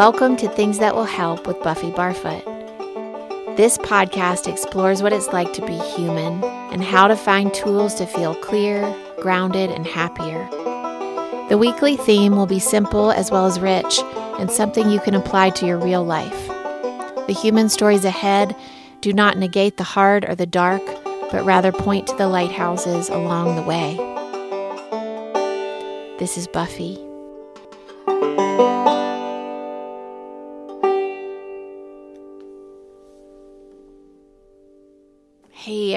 Welcome to Things That Will Help with Buffy Barfoot. This podcast explores what it's like to be human and how to find tools to feel clear, grounded, and happier. The weekly theme will be simple as well as rich and something you can apply to your real life. The human stories ahead do not negate the hard or the dark, but rather point to the lighthouses along the way. This is Buffy.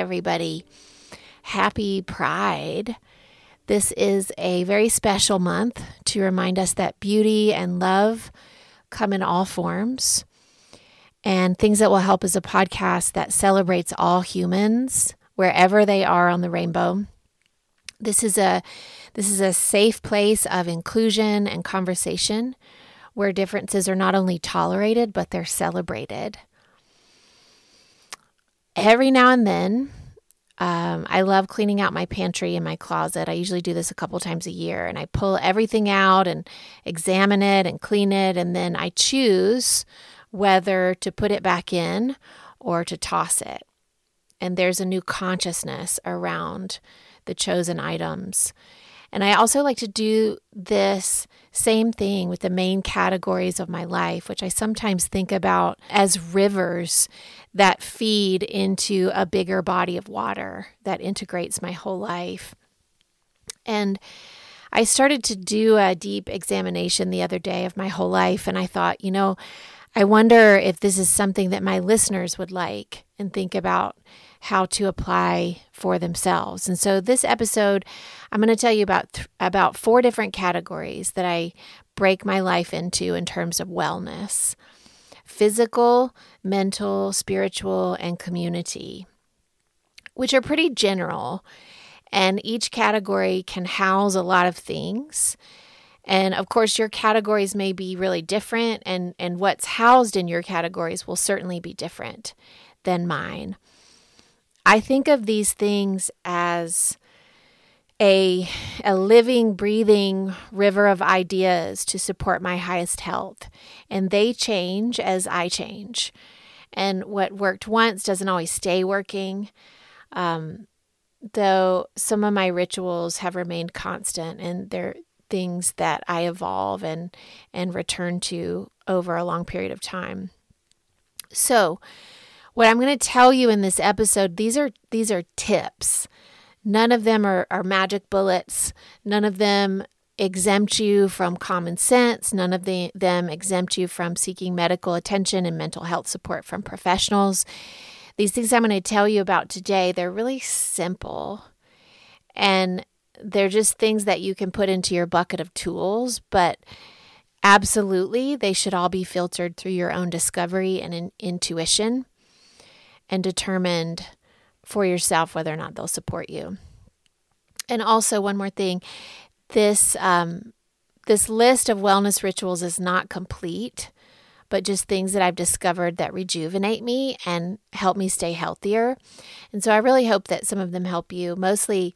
Everybody. Happy Pride. This is a very special month to remind us that beauty and love come in all forms. And Things That Will Help is a podcast that celebrates all humans wherever they are on the rainbow. This is a this is a safe place of inclusion and conversation where differences are not only tolerated but they're celebrated every now and then, um, I love cleaning out my pantry and my closet. I usually do this a couple times a year, and I pull everything out and examine it and clean it, and then I choose whether to put it back in or to toss it. And there's a new consciousness around the chosen items. And I also like to do this same thing with the main categories of my life, which I sometimes think about as rivers that feed into a bigger body of water that integrates my whole life. And I started to do a deep examination the other day of my whole life, and I thought, you know, I wonder if this is something that my listeners would like and think about how to apply for themselves. And so this episode I'm going to tell you about th- about four different categories that I break my life into in terms of wellness. Physical, mental, spiritual, and community, which are pretty general. And each category can house a lot of things. And of course, your categories may be really different, and, and what's housed in your categories will certainly be different than mine. I think of these things as a, a living, breathing river of ideas to support my highest health, and they change as I change. And what worked once doesn't always stay working. Um, though some of my rituals have remained constant and they're things that I evolve and and return to over a long period of time. So, what I'm going to tell you in this episode, these are these are tips. None of them are, are magic bullets. None of them exempt you from common sense. None of the, them exempt you from seeking medical attention and mental health support from professionals. These things I'm going to tell you about today, they're really simple. And they're just things that you can put into your bucket of tools, but absolutely, they should all be filtered through your own discovery and in, intuition and determined for yourself whether or not they'll support you. And also, one more thing this, um, this list of wellness rituals is not complete, but just things that I've discovered that rejuvenate me and help me stay healthier. And so I really hope that some of them help you. Mostly,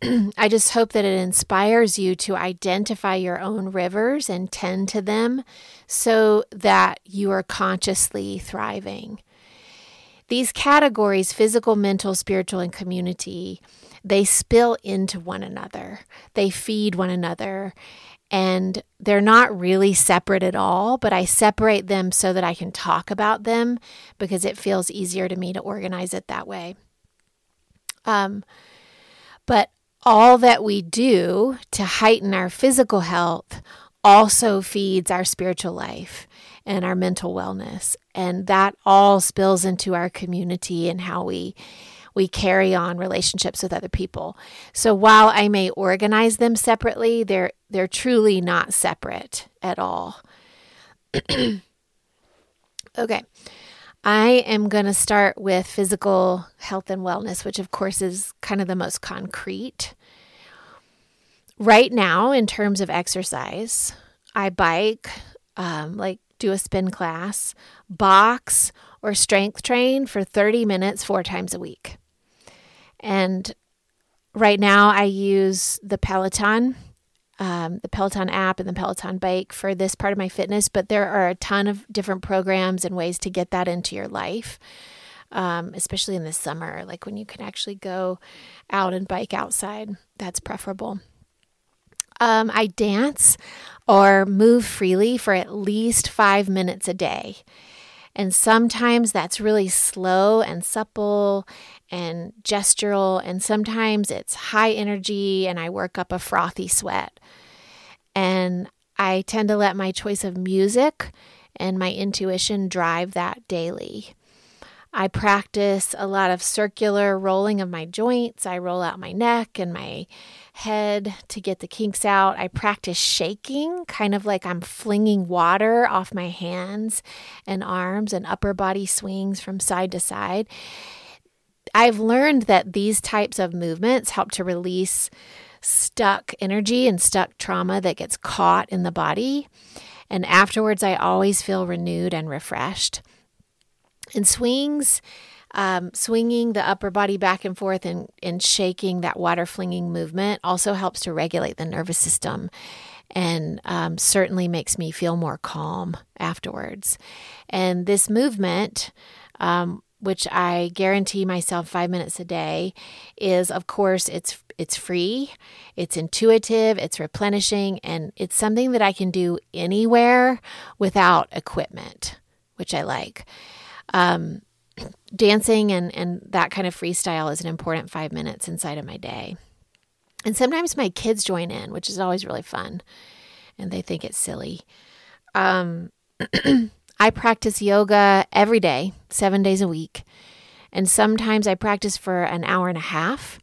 I just hope that it inspires you to identify your own rivers and tend to them so that you are consciously thriving. These categories physical, mental, spiritual, and community they spill into one another, they feed one another. And they're not really separate at all, but I separate them so that I can talk about them because it feels easier to me to organize it that way. Um, but all that we do to heighten our physical health also feeds our spiritual life and our mental wellness. And that all spills into our community and how we we carry on relationships with other people. So while I may organize them separately, they're they're truly not separate at all. okay. I am going to start with physical health and wellness, which of course is kind of the most concrete. Right now, in terms of exercise, I bike, um, like do a spin class, box, or strength train for 30 minutes four times a week. And right now I use the Peloton. um, the Peloton app and the Peloton bike for this part of my fitness, but there are a ton of different programs and ways to get that into your life. Um, especially in the summer, like when you can actually go out and bike outside, that's preferable. Um, I dance or move freely for at least five minutes a day. And sometimes that's really slow and supple and gestural. And sometimes it's high energy and I work up a frothy sweat. And I tend to let my choice of music and my intuition drive that daily. I practice a lot of circular rolling of my joints. I roll out my neck and my head to get the kinks out. I practice shaking, kind of like I'm flinging water off my hands and arms and upper body swings from side to side. I've learned that these types of movements help to release stuck energy and stuck trauma that gets caught in the body. And afterwards, I always feel renewed and refreshed. And swings, um, swinging the upper body back and forth and, and shaking that water flinging movement also helps to regulate the nervous system and um, certainly makes me feel more calm afterwards. And this movement, um, which I guarantee myself five minutes a day, is of course it's it's free, it's intuitive, it's replenishing, and it's something that I can do anywhere without equipment, which I like. Um, dancing and, and that kind of freestyle is an important five minutes inside of my day. And sometimes my kids join in, which is always really fun, and they think it's silly. Um, I practice yoga every day, seven days a week. And sometimes I practice for an hour and a half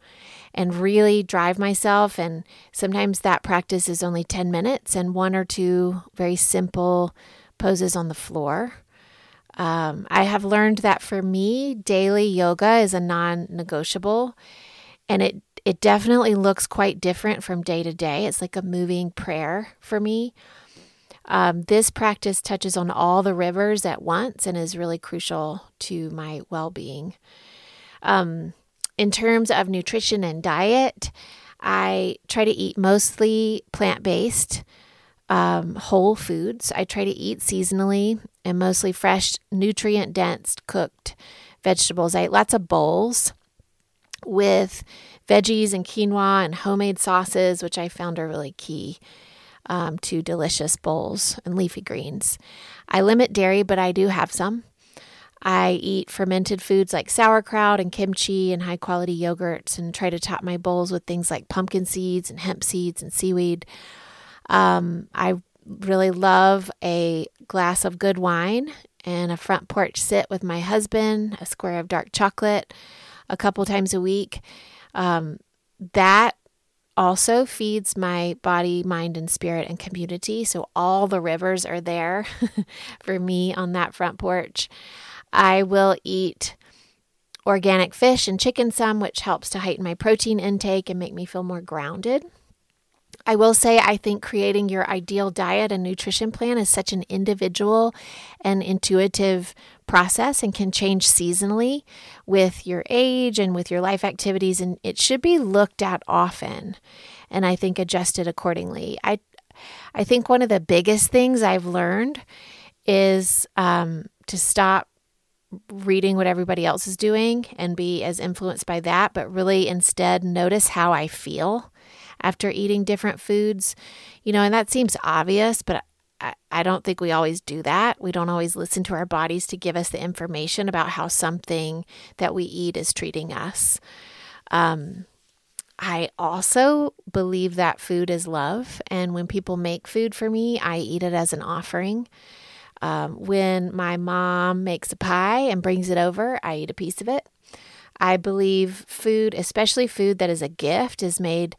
and really drive myself. And sometimes that practice is only 10 minutes and one or two very simple poses on the floor. Um, I have learned that for me, daily yoga is a non negotiable, and it, it definitely looks quite different from day to day. It's like a moving prayer for me. Um, this practice touches on all the rivers at once and is really crucial to my well being. Um, in terms of nutrition and diet, I try to eat mostly plant based um, whole foods. I try to eat seasonally and mostly fresh, nutrient dense cooked vegetables. I eat lots of bowls with veggies and quinoa and homemade sauces, which I found are really key um, to delicious bowls and leafy greens. I limit dairy, but I do have some. I eat fermented foods like sauerkraut and kimchi and high quality yogurts and try to top my bowls with things like pumpkin seeds and hemp seeds and seaweed. Um, I really love a glass of good wine and a front porch sit with my husband, a square of dark chocolate a couple times a week. Um, that also feeds my body, mind, and spirit and community. So all the rivers are there for me on that front porch. I will eat organic fish and chicken some, which helps to heighten my protein intake and make me feel more grounded. I will say, I think creating your ideal diet and nutrition plan is such an individual and intuitive process and can change seasonally with your age and with your life activities. And it should be looked at often and I think adjusted accordingly. I, I think one of the biggest things I've learned is um, to stop reading what everybody else is doing and be as influenced by that, but really instead notice how I feel after eating different foods. You know, and that seems obvious, but I, I don't think we always do that. We don't always listen to our bodies to give us the information about how something that we eat is treating us. Um, I also believe that food is love. And when people make food for me, I eat it as an offering. Um, when my mom makes a pie and brings it over, I eat a piece of it. I believe food, especially food that is a gift, is made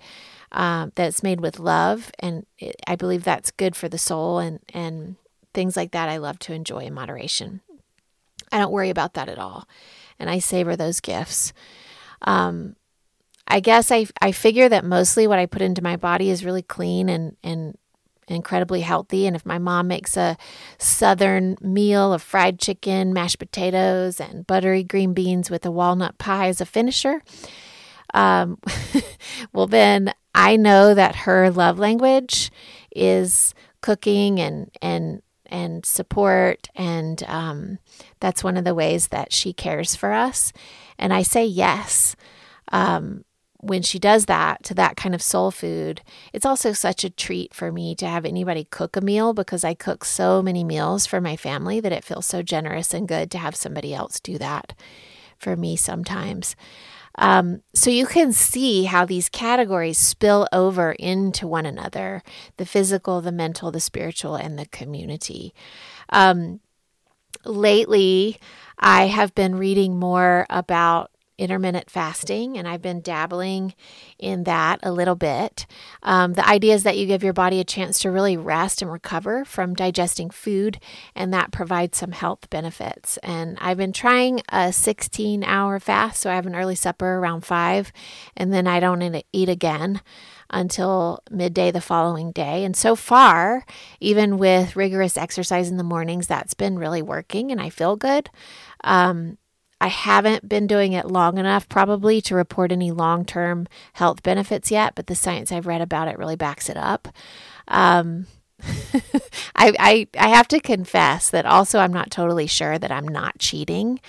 um, that's made with love, and it, I believe that's good for the soul and and things like that. I love to enjoy in moderation. I don't worry about that at all, and I savor those gifts. Um, I guess I I figure that mostly what I put into my body is really clean and and incredibly healthy. And if my mom makes a southern meal of fried chicken, mashed potatoes, and buttery green beans with a walnut pie as a finisher, um, well then I know that her love language is cooking and and and support and um, that's one of the ways that she cares for us and i say yes um, when she does that to that kind of soul food, it's also such a treat for me to have anybody cook a meal because I cook so many meals for my family that it feels so generous and good to have somebody else do that for me sometimes. Um, so you can see how these categories spill over into one another the physical, the mental, the spiritual, and the community. Um, lately, I have been reading more about intermittent fasting, and I've been dabbling in that a little bit. Um, the idea is that you give your body a chance to really rest and recover from digesting food, and that provides some health benefits. And I've been trying a 16 hour fast, so I have an early supper around five, and then I don't eat again until midday the following day. And so far, even with rigorous exercise in the mornings, that's been really working and I feel good. Um, I haven't been doing it long enough, probably, to report any long term health benefits yet, but the science I've read about it really backs it up. Um, I, I, I have to confess that also I'm not totally sure that I'm not cheating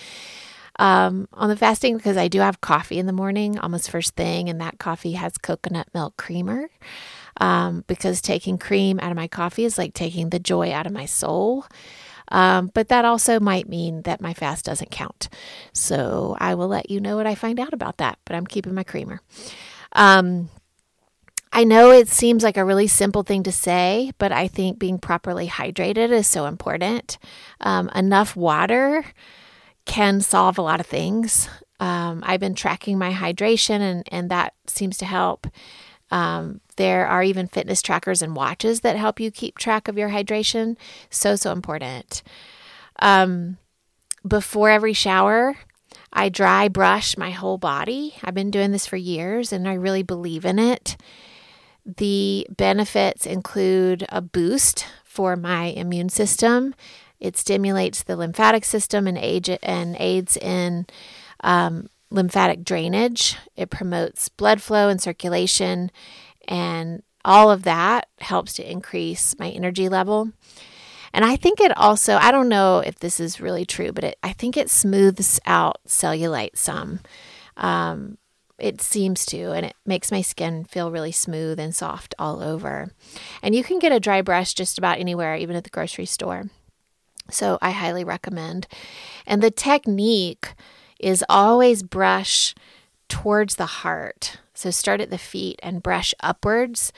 um, on the fasting because I do have coffee in the morning almost first thing, and that coffee has coconut milk creamer. Um, because taking cream out of my coffee is like taking the joy out of my soul. Um, but that also might mean that my fast doesn't count. So I will let you know what I find out about that, but I'm keeping my creamer. Um, I know it seems like a really simple thing to say, but I think being properly hydrated is so important. Um, enough water can solve a lot of things. Um, I've been tracking my hydration, and, and that seems to help. Um, there are even fitness trackers and watches that help you keep track of your hydration. So, so important. Um, before every shower, I dry brush my whole body. I've been doing this for years and I really believe in it. The benefits include a boost for my immune system. It stimulates the lymphatic system and, age, and aids in um, lymphatic drainage. It promotes blood flow and circulation, and all of that helps to increase my energy level. And I think it also, I don't know if this is really true, but it, I think it smooths out cellulite some. Um, it seems to, and it makes my skin feel really smooth and soft all over. And you can get a dry brush just about anywhere, even at the grocery store. So I highly recommend. And the technique is always brush towards the heart. So start at the feet and brush upwards.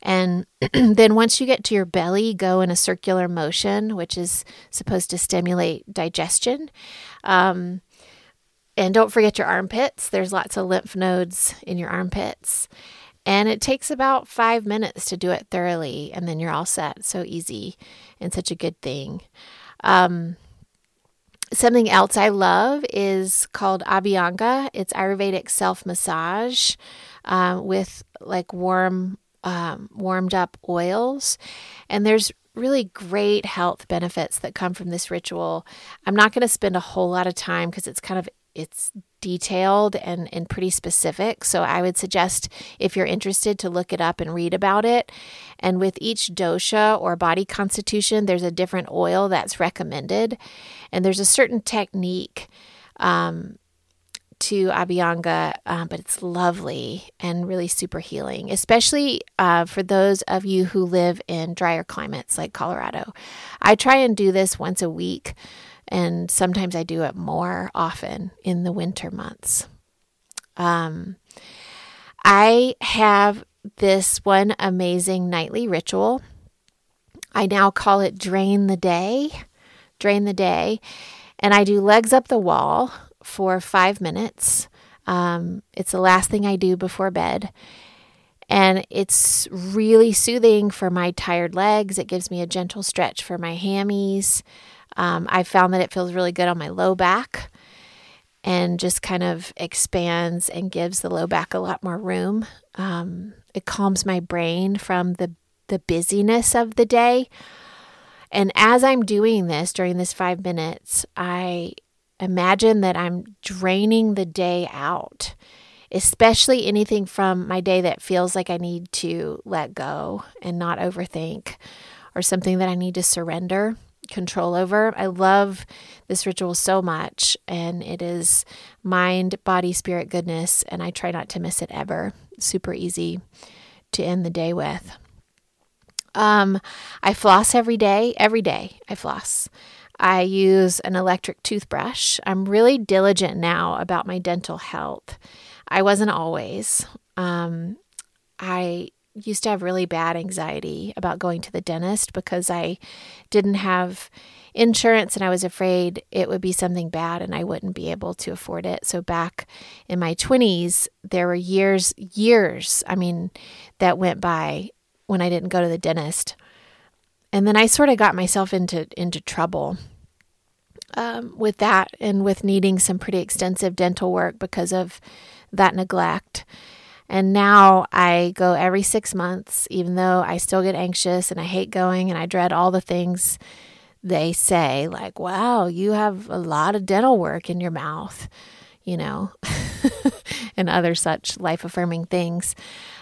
And then once you get to your belly, go in a circular motion, which is supposed to stimulate digestion. Um, and don't forget your armpits. There's lots of lymph nodes in your armpits. And it takes about five minutes to do it thoroughly, and then you're all set. So easy and such a good thing. Um, Something else I love is called Abhyanga. It's Ayurvedic self massage um, with like warm, um, warmed up oils. And there's really great health benefits that come from this ritual. I'm not going to spend a whole lot of time because it's kind of it's detailed and, and pretty specific. So I would suggest if you're interested to look it up and read about it. And with each dosha or body constitution, there's a different oil that's recommended. And there's a certain technique um, to Abhyanga, um, but it's lovely and really super healing, especially uh, for those of you who live in drier climates like Colorado. I try and do this once a week and sometimes I do it more often in the winter months. Um, I have this one amazing nightly ritual. I now call it Drain the Day. Drain the Day. And I do legs up the wall for five minutes. Um, it's the last thing I do before bed. And it's really soothing for my tired legs. It gives me a gentle stretch for my hammies. Um, I found that it feels really good on my low back and just kind of expands and gives the low back a lot more room. Um, it calms my brain from the, the busyness of the day. And as I'm doing this during this five minutes, I imagine that I'm draining the day out especially anything from my day that feels like I need to let go and not overthink, or something that I need to surrender control over. I love this ritual so much, and it is mind, body, spirit goodness, and I try not to miss it ever. Super easy to end the day with. Um, I floss every day. Every day I floss. I use an electric toothbrush. I'm really diligent now about my dental health. I wasn't always. Um, I used to have really bad anxiety about going to the dentist because I didn't have insurance and I was afraid it would be something bad and I wouldn't be able to afford it. So back in my 20s, there were years, years, I mean, that went by when I didn't go to the dentist. And then I sort of got myself into into trouble um, with that and with needing some pretty extensive dental work because of that neglect. And now I go every six months, even though I still get anxious and I hate going and I dread all the things they say, like, wow, you have a lot of dental work in your mouth, you know, and other such life affirming things.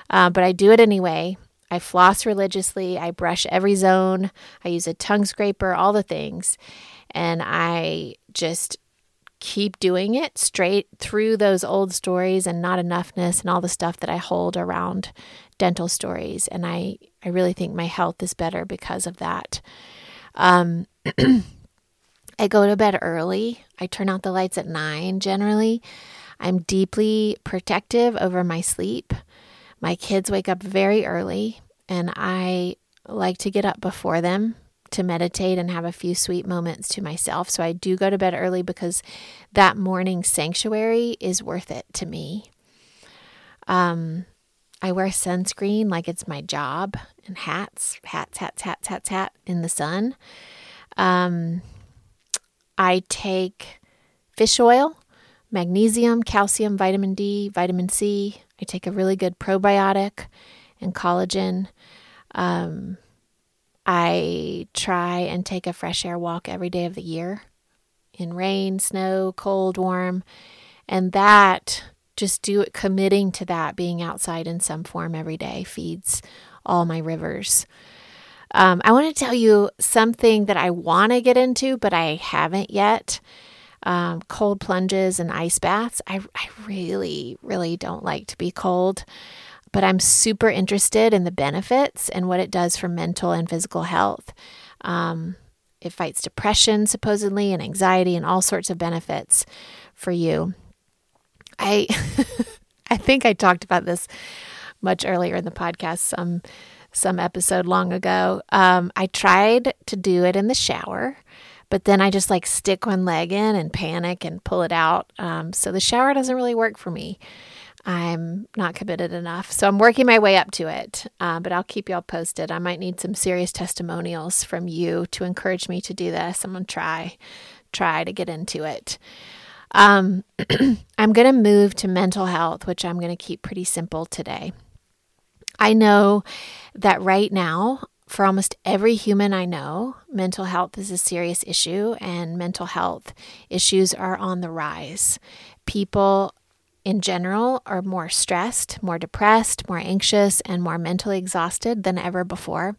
Uh, but I do it anyway. I floss religiously. I brush every zone. I use a tongue scraper, all the things. And I just keep doing it straight through those old stories and not enoughness and all the stuff that I hold around dental stories. And I, I really think my health is better because of that. Um, I go to bed early. I turn out the lights at nine generally. I'm deeply protective over my sleep. My kids wake up very early, and I like to get up before them to meditate and have a few sweet moments to myself. So I do go to bed early because that morning sanctuary is worth it to me. Um, I wear sunscreen like it's my job and hats, hats, hats, hats, hats, hat in the sun. Um, I take fish oil, magnesium, calcium, vitamin D, vitamin C. I take a really good probiotic and collagen. Um, I try and take a fresh air walk every day of the year in rain, snow, cold, warm. And that, just do it, committing to that, being outside in some form every day feeds all my rivers. Um, I want to tell you something that I want to get into, but I haven't yet. Um, cold plunges and ice baths. I, I really, really don't like to be cold but I'm super interested in the benefits and what it does for mental and physical health. Um, it fights depression, supposedly, and anxiety, and all sorts of benefits for you. I, I think I talked about this much earlier in the podcast, some some episode long ago. Um, I tried to do it in the shower, but then I just like stick one leg in and panic and pull it out. Um, so the shower doesn't really work for me. I'm not committed enough. So I'm working my way up to it, uh, but I'll keep y'all posted. I might need some serious testimonials from you to encourage me to do this. I'm going to try, try to get into it. Um, I'm going to move to mental health, which I'm going to keep pretty simple today. I know that right now, for almost every human I know, mental health is a serious issue, and mental health issues are on the rise. People in general are more stressed, more depressed, more anxious, and more mentally exhausted than ever before.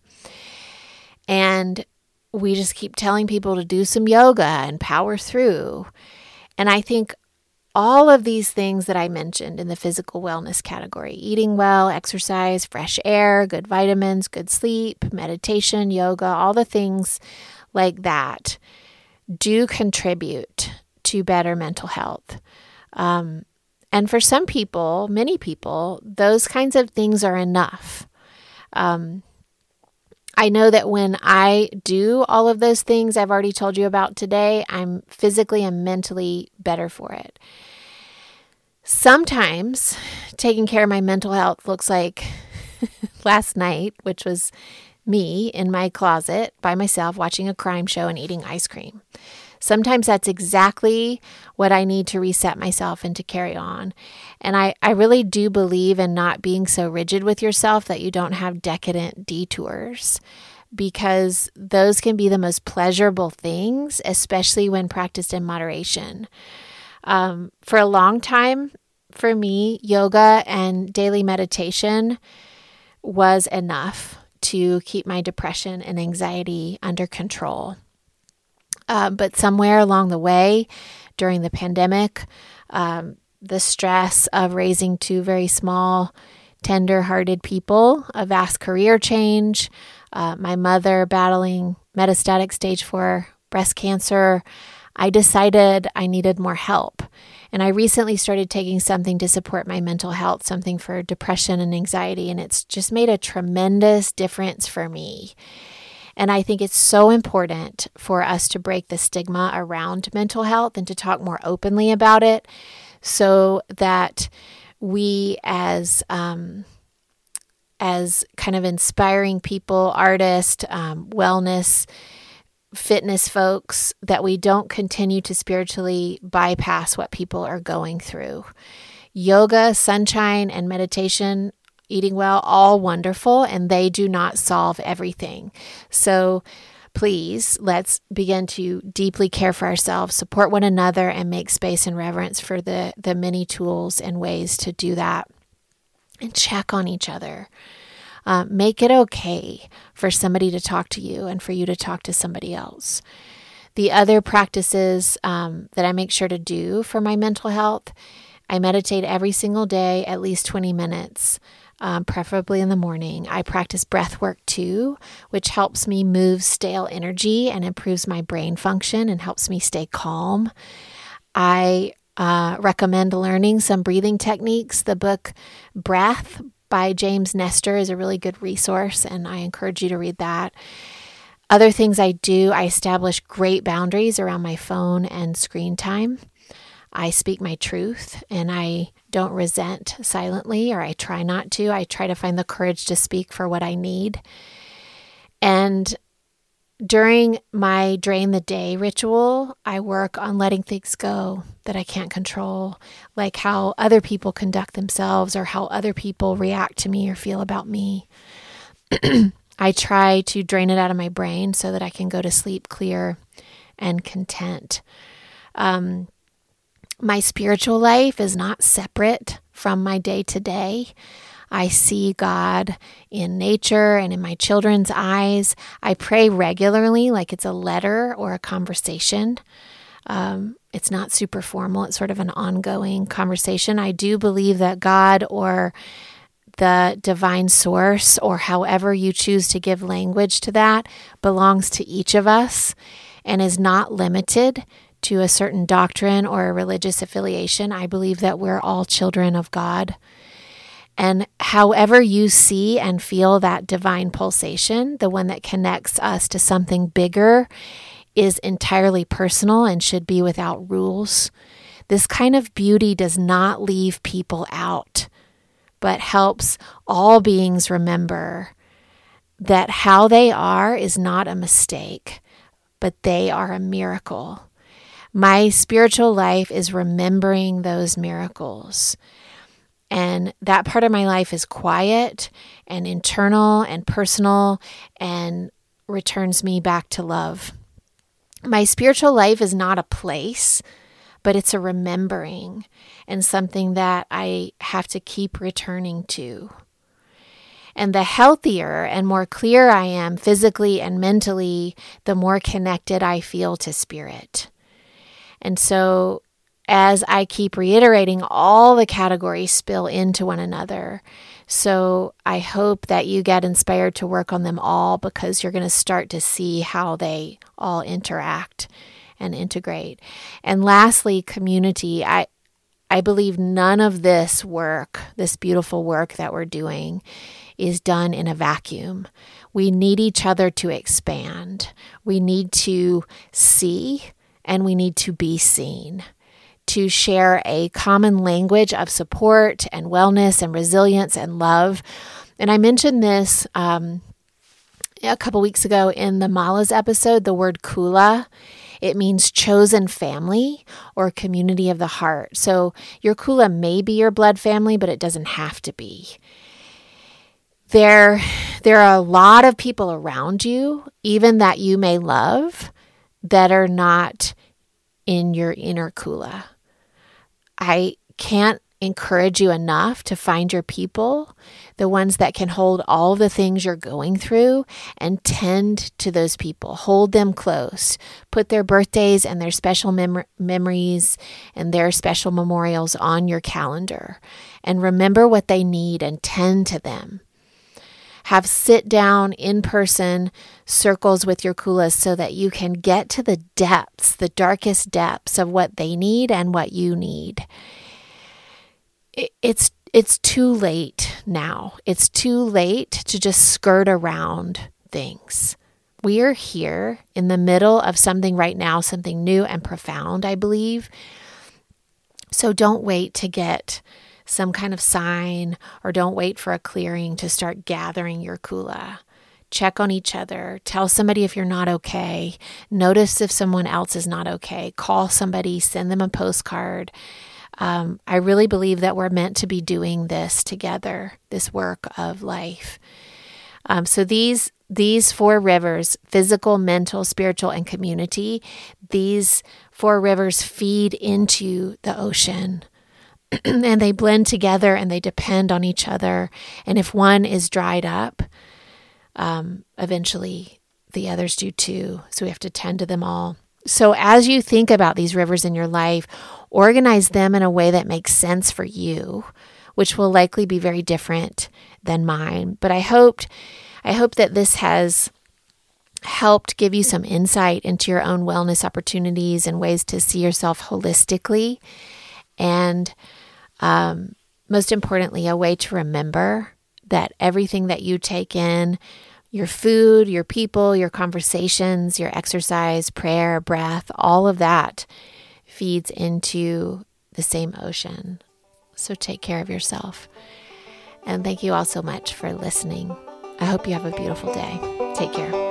And we just keep telling people to do some yoga and power through. And I think all of these things that I mentioned in the physical wellness category eating well, exercise, fresh air, good vitamins, good sleep, meditation, yoga, all the things like that do contribute to better mental health. Um, and for some people, many people, those kinds of things are enough. Um, I know that when I do all of those things I've already told you about today, I'm physically and mentally better for it. Sometimes taking care of my mental health looks like last night, which was me in my closet by myself watching a crime show and eating ice cream. Sometimes that's exactly what I need to reset myself and to carry on. And I, I really do believe in not being so rigid with yourself that you don't have decadent detours because those can be the most pleasurable things, especially when practiced in moderation. Um, for a long time, for me, yoga and daily meditation was enough to keep my depression and anxiety under control. Uh, but somewhere along the way, during the pandemic, um, the stress of raising two very small, tender hearted people, a vast career change, uh, my mother battling metastatic stage four breast cancer, I decided I needed more help. And I recently started taking something to support my mental health, something for depression and anxiety, and it's just made a tremendous difference for me. And I think it's so important for us to break the stigma around mental health and to talk more openly about it so that we, as um, as kind of inspiring people, artists, um, wellness, fitness folks, that we don't continue to spiritually bypass what people are going through. Yoga, sunshine, and meditation, eating well, all wonderful, and they do not solve everything. So, please let's begin to deeply care for ourselves, support one another, and make space and reverence for the, the many tools and ways to do that. And check on each other. Uh, make it okay for somebody to talk to you and for you to talk to somebody else. The other practices um, that I make sure to do for my mental health I meditate every single day, at least 20 minutes um, preferably in the morning. I practice breath work too, which helps me move stale energy and improves my brain function and helps me stay calm. I uh, recommend learning some breathing techniques. The book Breath by James Nestor is a really good resource, and I encourage you to read that. Other things I do, I establish great boundaries around my phone and screen time. I speak my truth and I don't resent silently, or I try not to. I try to find the courage to speak for what I need. And during my drain the day ritual, I work on letting things go that I can't control, like how other people conduct themselves or how other people react to me or feel about me. I try to drain it out of my brain so that I can go to sleep clear and content. Um, my spiritual life is not separate from my day to day. I see God in nature and in my children's eyes. I pray regularly, like it's a letter or a conversation. Um, it's not super formal, it's sort of an ongoing conversation. I do believe that God or the divine source, or however you choose to give language to that, belongs to each of us and is not limited to a certain doctrine or a religious affiliation. I believe that we're all children of God. And however you see and feel that divine pulsation, the one that connects us to something bigger, is entirely personal and should be without rules. This kind of beauty does not leave people out, but helps all beings remember that how they are is not a mistake, but they are a miracle. My spiritual life is remembering those miracles. And that part of my life is quiet and internal and personal and returns me back to love. My spiritual life is not a place, but it's a remembering and something that I have to keep returning to. And the healthier and more clear I am physically and mentally, the more connected I feel to spirit. And so, as I keep reiterating, all the categories spill into one another. So, I hope that you get inspired to work on them all because you're going to start to see how they all interact and integrate. And lastly, community. I, I believe none of this work, this beautiful work that we're doing, is done in a vacuum. We need each other to expand. We need to see and we need to be seen. To share a common language of support and wellness and resilience and love. And I mentioned this um, a couple weeks ago in the Malas episode, the word kula. It means chosen family or community of the heart. So your kula may be your blood family, but it doesn't have to be. There, there are a lot of people around you, even that you may love, that are not in your inner kula. I can't encourage you enough to find your people, the ones that can hold all the things you're going through and tend to those people. Hold them close. Put their birthdays and their special mem- memories and their special memorials on your calendar and remember what they need and tend to them. Have sit down in person circles with your kulas so that you can get to the depths, the darkest depths of what they need and what you need it's it's too late now. It's too late to just skirt around things. We are here in the middle of something right now, something new and profound, I believe. So don't wait to get some kind of sign or don't wait for a clearing to start gathering your kula. Check on each other. Tell somebody if you're not okay. Notice if someone else is not okay. Call somebody, send them a postcard um, I really believe that we're meant to be doing this together, this work of life. Um, so these these four rivers physical mental spiritual and community these four rivers feed into the ocean and they blend together and they depend on each other and if one is dried up um, eventually the others do too so we have to tend to them all so as you think about these rivers in your life organize them in a way that makes sense for you, which will likely be very different than mine. But I hoped I hope that this has helped give you some insight into your own wellness opportunities and ways to see yourself holistically. And um, most importantly, a way to remember that everything that you take in your food, your people, your conversations, your exercise, prayer, breath, all of that feeds into the same ocean. So take care of yourself. And thank you all so much for listening. I hope you have a beautiful day. Take care.